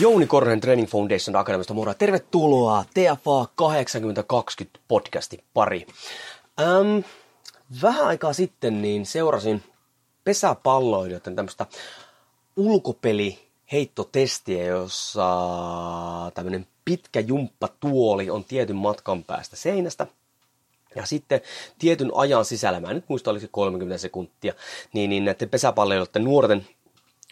Jouni Korhonen Training Foundation Akademista moro. Tervetuloa TFA 8020 podcastin pari. Ähm, vähän aikaa sitten niin seurasin pesäpalloilijoiden tämmöistä ulkopeli heittotestiä, jossa tämmöinen pitkä jumppatuoli on tietyn matkan päästä seinästä. Ja sitten tietyn ajan sisällä, mä en nyt muista, oliko 30 sekuntia, niin, niin näiden pesäpalloilijoiden nuorten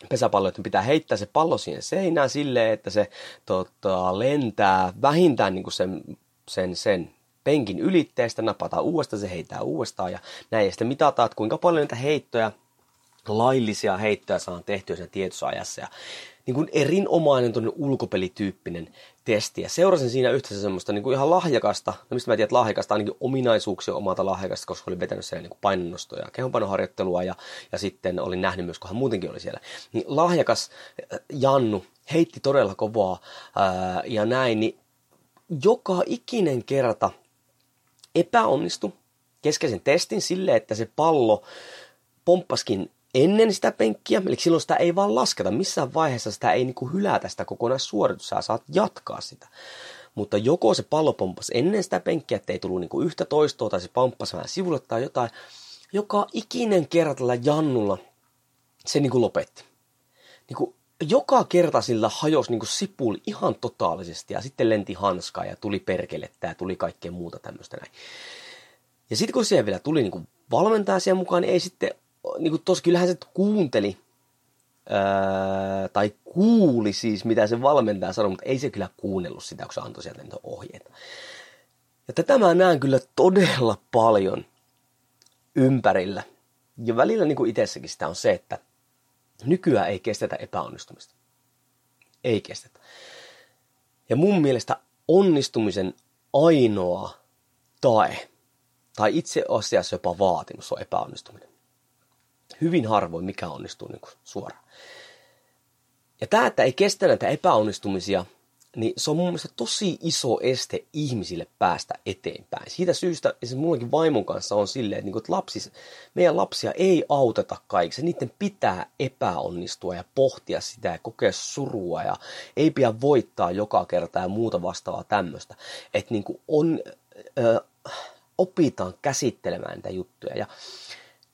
pesäpalloiden pitää heittää se pallo siihen seinään silleen, että se tota, lentää vähintään niin kuin sen, sen, sen penkin ylitteestä, napataan uudestaan, se heittää uudestaan ja näin. Ja sitten mitataan, että kuinka paljon niitä heittoja, laillisia heittoja saadaan tehtyä sen tietyssä ajassa. Ja niin kuin erinomainen ulkopelityyppinen testi. Ja seurasin siinä yhdessä semmoista niin kuin ihan lahjakasta, no mistä mä tiedän, että lahjakasta ainakin ominaisuuksia omalta lahjakasta, koska olin vetänyt siellä niin painonnostoja ja kehonpainoharjoittelua ja, ja sitten olin nähnyt myös, kun hän muutenkin oli siellä. Niin lahjakas äh, Jannu heitti todella kovaa ää, ja näin, niin joka ikinen kerta epäonnistui keskeisen testin sille, että se pallo pomppaskin ennen sitä penkkiä, eli silloin sitä ei vaan lasketa, missään vaiheessa sitä ei niin hylätä sitä kokonaissuoritusta, sä saat jatkaa sitä. Mutta joko se pallo pomppasi ennen sitä penkkiä, ettei tullut niin yhtä toistoa, tai se pomppasi vähän sivulle tai jotain, joka ikinen kerta tällä Jannulla se niin lopetti. Niin kuin joka kerta sillä hajosi niin sipuli ihan totaalisesti ja sitten lenti hanskaa ja tuli perkelettä ja tuli kaikkea muuta tämmöistä näin. Ja sitten kun siihen vielä tuli niin valmentaja siihen mukaan, niin ei sitten niin kuin tos, kyllähän se kuunteli, ää, tai kuuli siis, mitä se valmentaja sanoi, mutta ei se kyllä kuunnellut sitä, kun se antoi sieltä niitä ohjeita. Ja tätä mä näen kyllä todella paljon ympärillä. Ja välillä niin kuin itsessäkin sitä on se, että nykyään ei kestetä epäonnistumista. Ei kestetä. Ja mun mielestä onnistumisen ainoa tae, tai itse asiassa jopa vaatimus on epäonnistuminen hyvin harvoin mikä onnistuu niin kuin suoraan. Ja tämä, että ei kestä näitä epäonnistumisia, niin se on mun mielestä tosi iso este ihmisille päästä eteenpäin. Siitä syystä, esimerkiksi mullakin vaimon kanssa on silleen, että, niin että lapsis, meidän lapsia ei auteta kaikissa. Niiden pitää epäonnistua ja pohtia sitä ja kokea surua ja ei pidä voittaa joka kerta ja muuta vastaavaa tämmöistä. Että niin kuin on, ö, opitaan käsittelemään näitä juttuja. Ja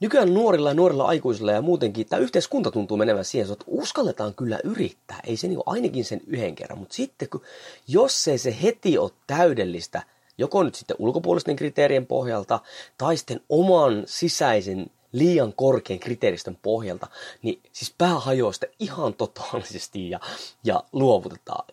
nykyään nuorilla ja nuorilla aikuisilla ja muutenkin tämä yhteiskunta tuntuu menevän siihen, että uskalletaan kyllä yrittää, ei se niin ainakin sen yhden kerran, mutta sitten kun, jos ei se heti ole täydellistä, joko nyt sitten ulkopuolisten kriteerien pohjalta tai sitten oman sisäisen liian korkean kriteeristön pohjalta, niin siis pää hajoaa ihan totaalisesti ja, ja luovutetaan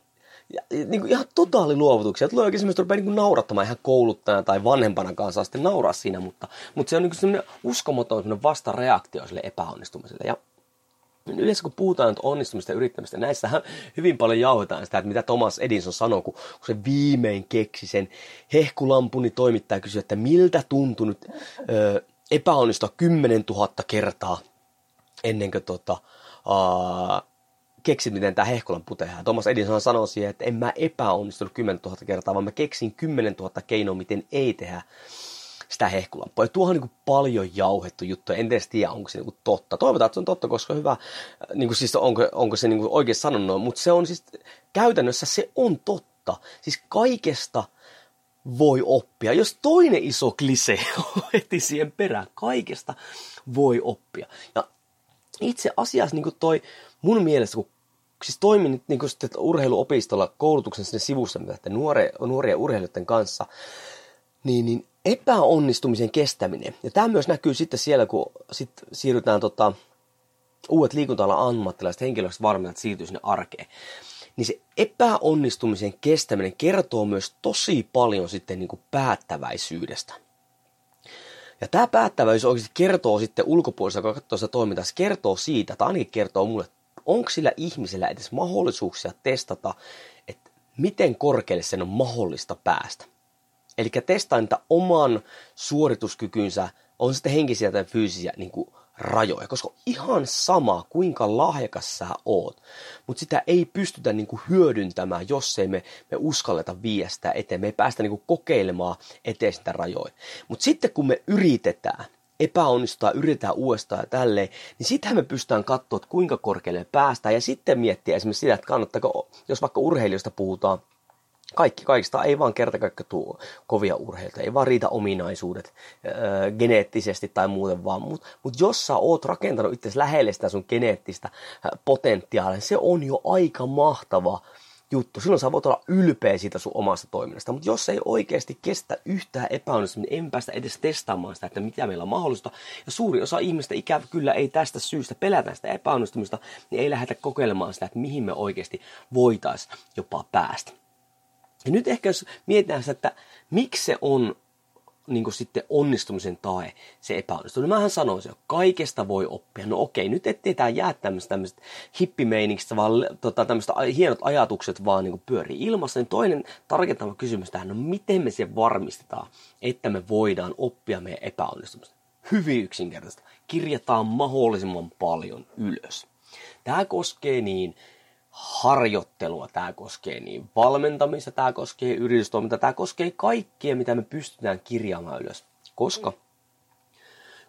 ja, niin kuin ihan totaali luovutuksia. Tulee oikein semmoista, rupeaa niin naurattamaan ihan kouluttajana tai vanhempana kanssa sitten nauraa siinä, mutta, mutta se on niin semmoinen uskomaton semmoinen vastareaktio sille epäonnistumiselle. Ja yleensä kun puhutaan nyt onnistumista ja yrittämistä, näissähän hyvin paljon jauhetaan sitä, että mitä Thomas Edison sanoi, kun, kun se viimein keksi sen hehkulampun, niin toimittaja kysyi, että miltä tuntui nyt ö, epäonnistua 10 000 kertaa ennen kuin tota, uh, keksin, miten tämä hehkulan tehdään. Thomas Edison sanoi siihen, että en mä epäonnistunut 10 000 kertaa, vaan mä keksin 10 000 keinoa, miten ei tehdä sitä hehkulampua. Ja tuohon on niin paljon jauhettu juttu. En edes tiedä, onko se niin totta. Toivotaan, että se on totta, koska hyvä, niin kuin siis onko, onko se niin oikein sanonut. Mutta se on siis, käytännössä se on totta. Siis kaikesta voi oppia. Jos toinen iso klise on heti siihen perään, kaikesta voi oppia. Ja itse asiassa niin toi mun mielestä, kun siis toimin niin sitten urheiluopistolla koulutuksen sinne sivussa että nuoria, nuoria urheilijoiden kanssa, niin, niin epäonnistumisen kestäminen. Ja tämä myös näkyy sitten siellä, kun sit siirrytään tota, uudet liikunta ammattilaiset henkilöistä varmemmin, että siirtyy sinne arkeen. niin se epäonnistumisen kestäminen kertoo myös tosi paljon sitten niin kuin päättäväisyydestä. Ja tämä päättäväisyys oikeasti kertoo sitten ulkopuolista, joka katsoo sitä toimintaa, se kertoo siitä, tai ainakin kertoo mulle, onko sillä ihmisellä edes mahdollisuuksia testata, että miten korkealle sen on mahdollista päästä. Eli testaa niitä oman suorituskykynsä, on sitten henkisiä tai fyysisiä niin kuin rajoja, koska ihan sama, kuinka lahjakas sä oot, mutta sitä ei pystytä niinku hyödyntämään, jos ei me, me uskalleta viestää eteen, me ei päästä niinku kokeilemaan eteen sitä rajoja. Mutta sitten kun me yritetään, epäonnistaa, yritetään uudestaan ja tälleen, niin sittenhän me pystytään katsoa, että kuinka korkealle päästään ja sitten miettiä esimerkiksi sitä, että kannattaako, jos vaikka urheilijoista puhutaan, kaikki kaikista ei vaan kerta tuo kovia urheilta, ei vaan riitä ominaisuudet öö, geneettisesti tai muuten vaan. Mutta mut jos sä oot rakentanut itse lähelle sitä sun geneettistä potentiaalia, se on jo aika mahtava juttu. Silloin sä voit olla ylpeä siitä sun omasta toiminnasta. Mutta jos ei oikeasti kestä yhtään epäonnistumista, niin en päästä edes testaamaan sitä, että mitä meillä on mahdollista. Ja suuri osa ihmistä ikävä kyllä ei tästä syystä pelätä sitä epäonnistumista, niin ei lähdetä kokeilemaan sitä, että mihin me oikeasti voitaisiin jopa päästä. Ja nyt ehkä jos mietitään sitä, että miksi se on niin kuin sitten onnistumisen tae, se epäonnistuminen. Mähän sanoisin, että kaikesta voi oppia. No okei, nyt ettei tämä jää tämmöistä, tämmöistä hippimeiningistä, vaan tota, tämmöistä hienot ajatukset vaan niin kuin pyörii ilmassa. Niin toinen tarkentava kysymys tähän on, no miten me se varmistetaan, että me voidaan oppia meidän epäonnistumista. Hyvin yksinkertaista. Kirjataan mahdollisimman paljon ylös. Tämä koskee niin harjoittelua, tämä koskee niin valmentamista, tämä koskee yritystoimintaa, tämä koskee kaikkea, mitä me pystytään kirjaamaan ylös. Koska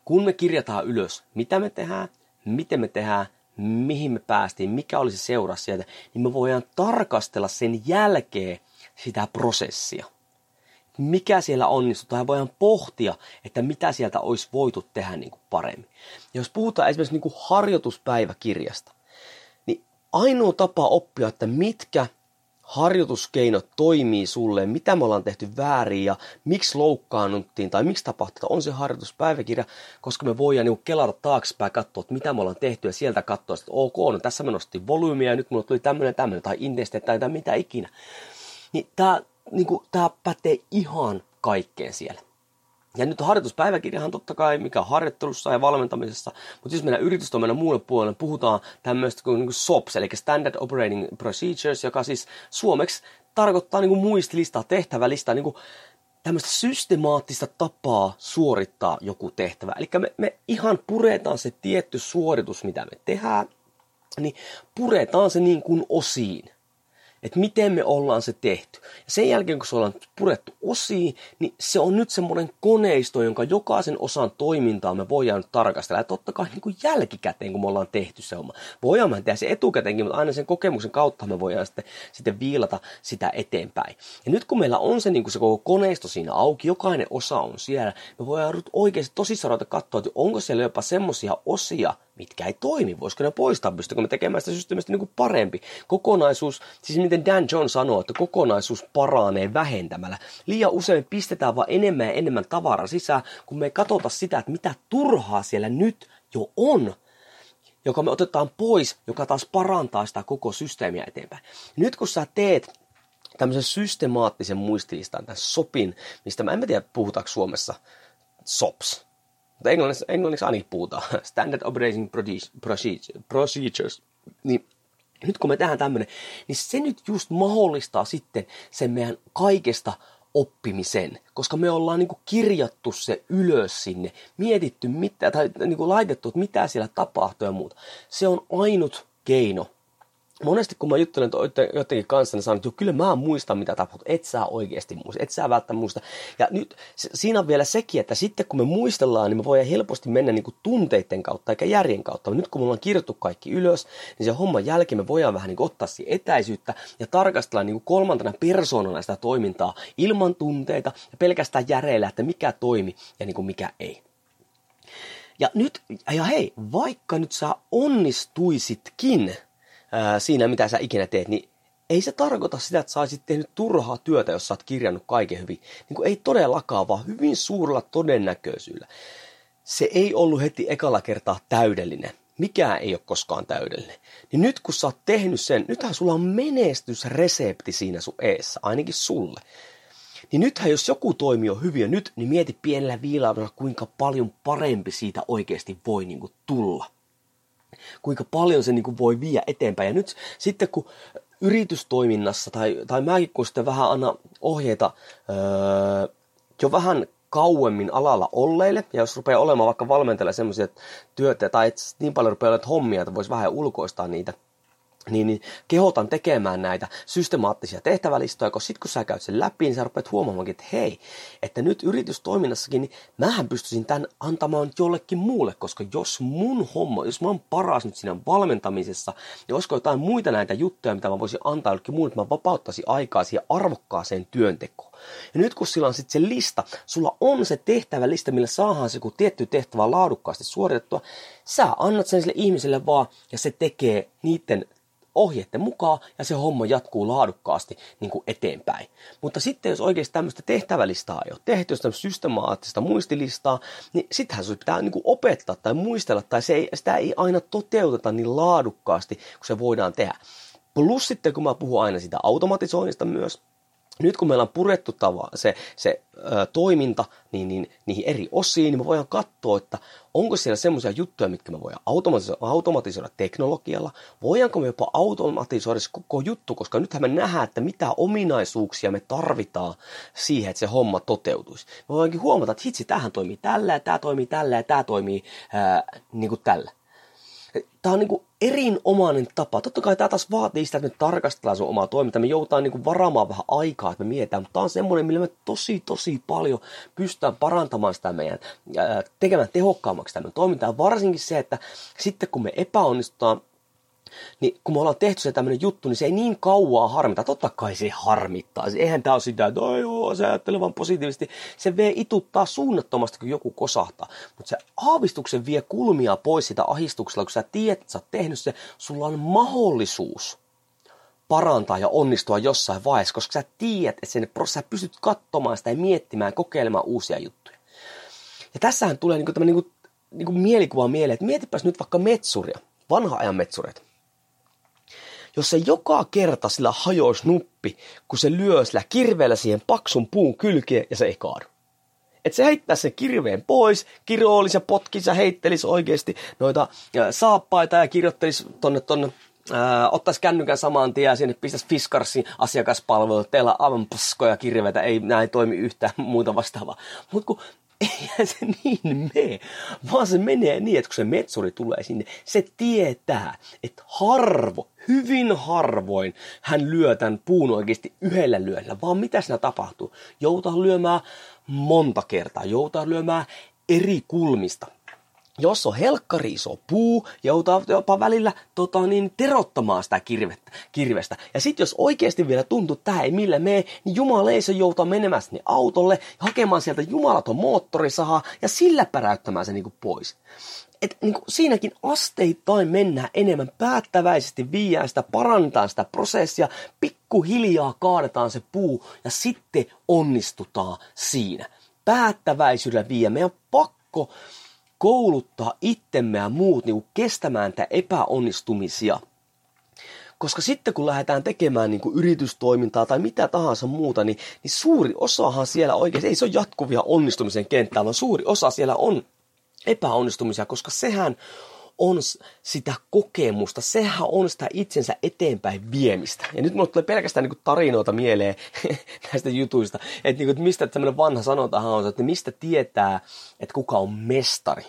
kun me kirjataan ylös, mitä me tehdään, miten me tehdään, mihin me päästiin, mikä oli se seuraus sieltä, niin me voidaan tarkastella sen jälkeen sitä prosessia. Mikä siellä onnistuu, tai voidaan pohtia, että mitä sieltä olisi voitu tehdä niin kuin paremmin. Ja jos puhutaan esimerkiksi niin kuin harjoituspäiväkirjasta, ainoa tapa oppia, että mitkä harjoituskeinot toimii sulle, mitä me ollaan tehty väärin ja miksi loukkaannuttiin tai miksi tapahtui, on se harjoituspäiväkirja, koska me voidaan niin kelata taaksepäin katsoa, että mitä me ollaan tehty ja sieltä katsoa, että ok, no tässä me nostettiin volyymiä ja nyt mulla tuli tämmöinen tämmöinen tai intensiteetti tai mitä ikinä. Niin tämä niin pätee ihan kaikkeen siellä. Ja nyt harjoituspäiväkirjahan totta kai, mikä on harjoittelussa ja valmentamisessa, mutta jos mennään yritystoiminnan muulle puolelle, puhutaan tämmöistä kuin, niin SOPS, eli Standard Operating Procedures, joka siis suomeksi tarkoittaa niin muistilistaa, tehtävälistaa, niin kuin tämmöistä systemaattista tapaa suorittaa joku tehtävä. Eli me, me ihan puretaan se tietty suoritus, mitä me tehdään, niin puretaan se niin kuin osiin että miten me ollaan se tehty. Ja sen jälkeen, kun se ollaan purettu osiin, niin se on nyt semmoinen koneisto, jonka jokaisen osan toimintaa me voidaan nyt tarkastella. Ja totta kai niin kuin jälkikäteen, kun me ollaan tehty se oma. Voidaan me tehdä se etukäteenkin, mutta aina sen kokemuksen kautta me voidaan sitten, sitten viilata sitä eteenpäin. Ja nyt kun meillä on se, niin kuin se koko koneisto siinä auki, jokainen osa on siellä, me voidaan oikeasti tosissaan katsoa, että onko siellä jopa semmoisia osia, mitkä ei toimi. Voisiko ne poistaa, pystyykö me tekemään sitä systeemistä niin parempi. Kokonaisuus, siis miten Dan John sanoo, että kokonaisuus paranee vähentämällä. Liian usein pistetään vaan enemmän ja enemmän tavaraa sisään, kun me ei katsota sitä, että mitä turhaa siellä nyt jo on joka me otetaan pois, joka taas parantaa sitä koko systeemiä eteenpäin. Nyt kun sä teet tämmöisen systemaattisen muistilistan, tämän SOPin, mistä mä en tiedä puhutaanko Suomessa SOPS, mutta englanniksi, englanniksi ainakin puhutaan, Standard Operating Procedures, niin nyt kun me tehdään tämmöinen, niin se nyt just mahdollistaa sitten sen meidän kaikesta oppimisen, koska me ollaan niin kuin kirjattu se ylös sinne, mietitty mitä, tai niin kuin laitettu, että mitä siellä tapahtuu ja muuta. Se on ainut keino monesti kun mä juttelen jotenkin kanssa, niin sanon, että kyllä mä muistan mitä tapahtui. Et sä oikeasti muista, et sä välttämättä muista. Ja nyt siinä on vielä sekin, että sitten kun me muistellaan, niin me voidaan helposti mennä niin kuin tunteiden kautta eikä järjen kautta. Nyt kun me ollaan kirjoittu kaikki ylös, niin se homman jälkeen me voidaan vähän niin kuin ottaa siihen etäisyyttä ja tarkastella niin kuin kolmantena persoonana sitä toimintaa ilman tunteita ja pelkästään järeillä, että mikä toimi ja niin kuin mikä ei. Ja nyt, ja hei, vaikka nyt sä onnistuisitkin ää, siinä, mitä sä ikinä teet, niin ei se tarkoita sitä, että sä olisit tehnyt turhaa työtä, jos sä oot kirjannut kaiken hyvin. Niin kuin ei todellakaan, vaan hyvin suurella todennäköisyydellä. Se ei ollut heti ekalla kertaa täydellinen. mikään ei ole koskaan täydellinen. Niin nyt kun sä oot tehnyt sen, nythän sulla on menestysresepti siinä sun eessä, ainakin sulle. Niin nythän jos joku toimi on hyvin nyt, niin mieti pienellä viilaudella, kuinka paljon parempi siitä oikeasti voi niin kuin tulla. Kuinka paljon se niin kuin voi viedä eteenpäin. Ja nyt sitten kun yritystoiminnassa, tai, tai mäkin kun sitten vähän anna ohjeita öö, jo vähän kauemmin alalla olleille, ja jos rupeaa olemaan vaikka valmentajalla semmoisia työtä, tai et niin paljon rupeaa olemaan hommia, että voisi vähän ulkoistaa niitä, niin, niin kehotan tekemään näitä systemaattisia tehtävälistoja, koska sitten kun sä käyt sen läpi, niin sä rupeat huomaamaan, että hei, että nyt yritystoiminnassakin, niin mähän pystyisin tämän antamaan jollekin muulle, koska jos mun homma, jos mä oon paras nyt siinä valmentamisessa, niin olisiko jotain muita näitä juttuja, mitä mä voisin antaa jollekin muulle, että mä vapauttaisin aikaa siihen arvokkaaseen työntekoon. Ja nyt kun sillä on sitten se lista, sulla on se tehtävälista, millä saadaan se kun tietty tehtävä laadukkaasti suoritettua, sä annat sen sille ihmiselle vaan, ja se tekee niiden ohjeiden mukaan ja se homma jatkuu laadukkaasti niin kuin eteenpäin. Mutta sitten jos oikeasti tämmöistä tehtävälistaa ei ole tehty, jos tämmöistä systemaattista muistilistaa, niin sittenhän se pitää niin kuin opettaa tai muistella, tai se ei, sitä ei aina toteuteta niin laadukkaasti kuin se voidaan tehdä. Plus sitten, kun mä puhun aina sitä automatisoinnista myös, nyt kun meillä on purettu tava, se, se ö, toiminta niin, niin, niihin eri osiin, niin me voidaan katsoa, että onko siellä semmoisia juttuja, mitkä me voidaan automatisoida, automatisoida teknologialla, voidaanko me jopa automatisoida se koko juttu, koska nythän me nähdään, että mitä ominaisuuksia me tarvitaan siihen, että se homma toteutuisi. Me voidaankin huomata, että hitsi, tähän toimii tällä ja tämä toimii tällä ja tämä toimii ää, niin kuin tällä. Tämä on niin kuin erinomainen tapa. Totta kai tämä taas vaatii sitä, että me tarkastellaan sun omaa toimintaa. Me joudutaan niin kuin varaamaan vähän aikaa, että me mietitään. Mutta tämä on semmoinen, millä me tosi, tosi paljon pystytään parantamaan sitä meidän, tekemään tehokkaammaksi sitä meidän toimintaa. Varsinkin se, että sitten kun me epäonnistutaan niin kun me ollaan tehty se tämmöinen juttu, niin se ei niin kauaa harmita. Totta kai se harmittaa. Eihän tämä ole sitä, että joo, se ajattelee vaan positiivisesti. Se vie ituttaa suunnattomasti, kun joku kosahtaa. Mutta se aavistuksen vie kulmia pois sitä ahistuksella, kun sä tiedät, että sä oot tehnyt se, sulla on mahdollisuus parantaa ja onnistua jossain vaiheessa, koska sä tiedät, että sen, sä pystyt katsomaan sitä ja miettimään, kokeilemaan uusia juttuja. Ja tässähän tulee niinku tämmöinen niinku, niinku mielikuva mieleen, että mietipäs nyt vaikka metsuria, vanha ajan metsureita jos se joka kerta sillä hajoisi nuppi, kun se lyö sillä kirveellä siihen paksun puun kylkeen ja se ei kaadu. Että se heittää sen kirveen pois, kiroolisi ja potkisi ja heittelisi oikeasti noita saappaita ja kirjoittelisi tonne, tonne Äh, ottaisi kännykän saman tien sinne pistäisi Fiskarsin asiakaspalvelu. Teillä on aivan paskoja kirveitä, ei näin toimi yhtään muuta vastaavaa. Mutta kun eihän se niin mene, vaan se menee niin, että kun se metsuri tulee sinne, se tietää, että harvo, hyvin harvoin hän lyö tämän puun oikeasti yhdellä lyöllä, vaan mitä siinä tapahtuu? Joutaa lyömään monta kertaa, joutaa lyömään eri kulmista jos on helkkari iso puu, joutaa jopa välillä tota, niin, terottamaan sitä kirvettä, kirvestä. Ja sitten jos oikeasti vielä tuntuu, että tämä ei millä mene, niin jumaleisa joutaa menemään sinne autolle, hakemaan sieltä jumalaton moottorisaha ja sillä päräyttämään se niin pois. Et, niin kuin, siinäkin asteittain mennään enemmän päättäväisesti, viiään sitä, parantaa sitä prosessia, pikkuhiljaa kaadetaan se puu ja sitten onnistutaan siinä. Päättäväisyydellä viiä. Meidän on pakko kouluttaa itsemme ja muut niin kestämään tätä epäonnistumisia. Koska sitten kun lähdetään tekemään niin kuin yritystoimintaa tai mitä tahansa muuta, niin, niin suuri osahan siellä oikeasti, ei se ole jatkuvia onnistumisen kenttää, vaan suuri osa siellä on epäonnistumisia, koska sehän on sitä kokemusta, sehän on sitä itsensä eteenpäin viemistä. Ja nyt mulle tulee pelkästään niin tarinoita mieleen näistä jutuista, että, niin kuin, että mistä tämmöinen vanha sanontahan on, että mistä tietää, että kuka on mestari.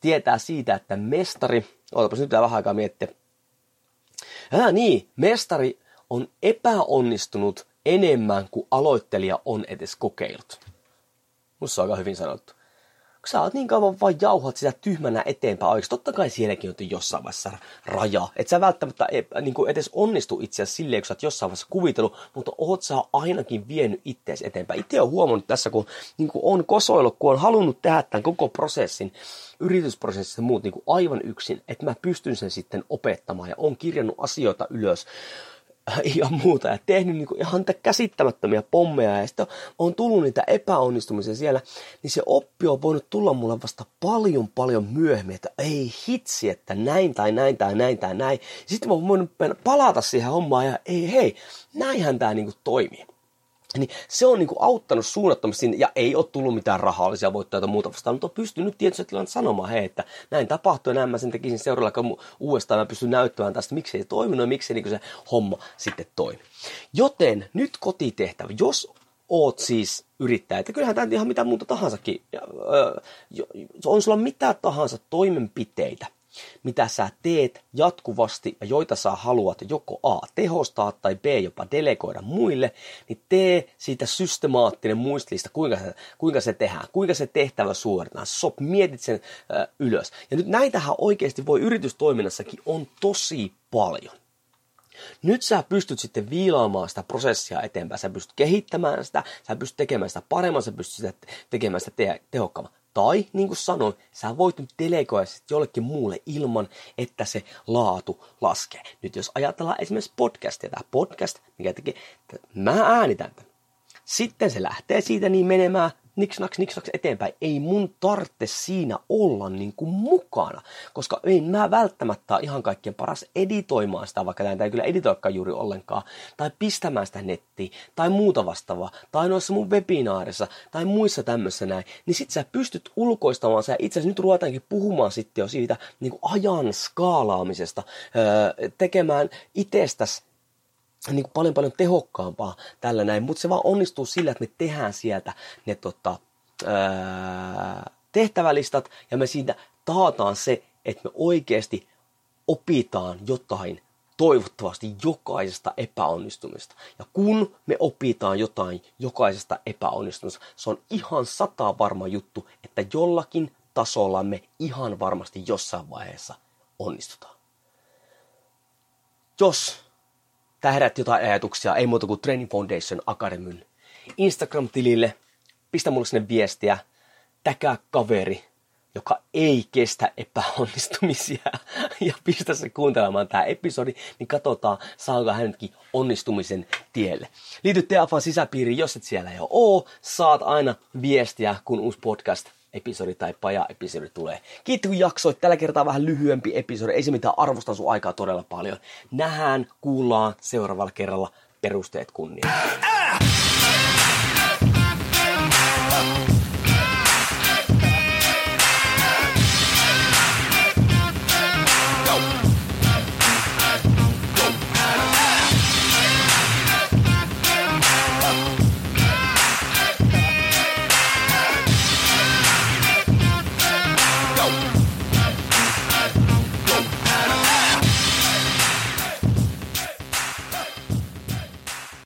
Tietää siitä, että mestari, ootapas nyt vähän aikaa miettiä, Ah niin, mestari on epäonnistunut enemmän kuin aloittelija on edes kokeillut. Musta on aika hyvin sanottu sä oot niin kauan vaan jauhat sitä tyhmänä eteenpäin oikeasti, totta kai sielläkin on jossain vaiheessa raja. Et sä välttämättä ei, niin kuin edes onnistu itse asiassa silleen, kun sä oot jossain vaiheessa kuvitellut, mutta oot sä ainakin vienyt ittees eteenpäin. Itse on huomannut tässä, kun niin kuin on kosoillut, kun on halunnut tehdä tämän koko prosessin, yritysprosessin ja muut niin kuin aivan yksin, että mä pystyn sen sitten opettamaan ja on kirjannut asioita ylös ja muuta ja tehnyt niin kuin ihan käsittämättömiä pommeja ja sitten on tullut niitä epäonnistumisia siellä, niin se oppi on voinut tulla mulle vasta paljon paljon myöhemmin, että ei hitsi, että näin tai näin tai näin tai näin. Sitten mä voin palata siihen hommaan ja ei hei, näinhän tämä niin kuin toimii. Niin se on niinku auttanut suunnattomasti ja ei ole tullut mitään rahallisia voittoja tai muuta vastaan, mutta on pystynyt tietysti tilanteessa sanomaan, hei, että näin tapahtuu ja näin mä sen tekisin seuraavalla uudestaan mä pystyn näyttämään tästä, miksi ei toiminut ja miksi niinku se homma sitten toimi. Joten nyt kotitehtävä, jos oot siis yrittäjä, että kyllähän tämä ihan mitä muuta tahansakin, on sulla mitä tahansa toimenpiteitä, mitä sä teet jatkuvasti ja joita sä haluat joko A tehostaa tai B jopa delegoida muille, niin tee siitä systemaattinen muistilista, kuinka se, kuinka se tehdään, kuinka se tehtävä suoritetaan. Sop, mietit sen äh, ylös. Ja nyt näitähän oikeasti voi yritystoiminnassakin on tosi paljon. Nyt sä pystyt sitten viilaamaan sitä prosessia eteenpäin, sä pystyt kehittämään sitä, sä pystyt tekemään sitä paremmin, sä pystyt sitä tekemään sitä te- tehokkaammin. Tai niin kuin sanoin, sä voit nyt delegoida jollekin muulle ilman, että se laatu laskee. Nyt jos ajatellaan esimerkiksi podcastia, tämä podcast, mikä tekee, mä äänitän tämän. Sitten se lähtee siitä niin menemään niksnaks, niksnaks eteenpäin. Ei mun tarvitse siinä olla niin kuin mukana, koska ei mä välttämättä ole ihan kaikkien paras editoimaan sitä, vaikka näitä ei kyllä editoikaan juuri ollenkaan, tai pistämään sitä nettiin, tai muuta vastaavaa, tai noissa mun webinaarissa, tai muissa tämmössä näin, niin sit sä pystyt ulkoistamaan sä itse asiassa nyt ruvetaankin puhumaan sitten jo siitä niin kuin ajan skaalaamisesta, öö, tekemään itsestäsi niin kuin paljon paljon tehokkaampaa tällä näin, mutta se vaan onnistuu sillä, että me tehdään sieltä ne tota, ää, tehtävälistat ja me siitä taataan se, että me oikeasti opitaan jotain toivottavasti jokaisesta epäonnistumista. Ja kun me opitaan jotain jokaisesta epäonnistumista, se on ihan sata varma juttu, että jollakin tasolla me ihan varmasti jossain vaiheessa onnistutaan. Jos Tämä herätti jotain ajatuksia, ei muuta kuin Training Foundation Academyn Instagram-tilille. Pistä mulle sinne viestiä, täkää kaveri, joka ei kestä epäonnistumisia ja pistä se kuuntelemaan tämä episodi, niin katsotaan, saako hänetkin onnistumisen tielle. Liity Teafan sisäpiiriin, jos et siellä jo oo, saat aina viestiä, kun uusi podcast episodi tai paja-episodi tulee. Kiitos kun jaksoit. Tällä kertaa vähän lyhyempi episodi. Ei se mitään, arvostan sun aikaa todella paljon. Nähdään, kuullaan seuraavalla kerralla. Perusteet kunnia.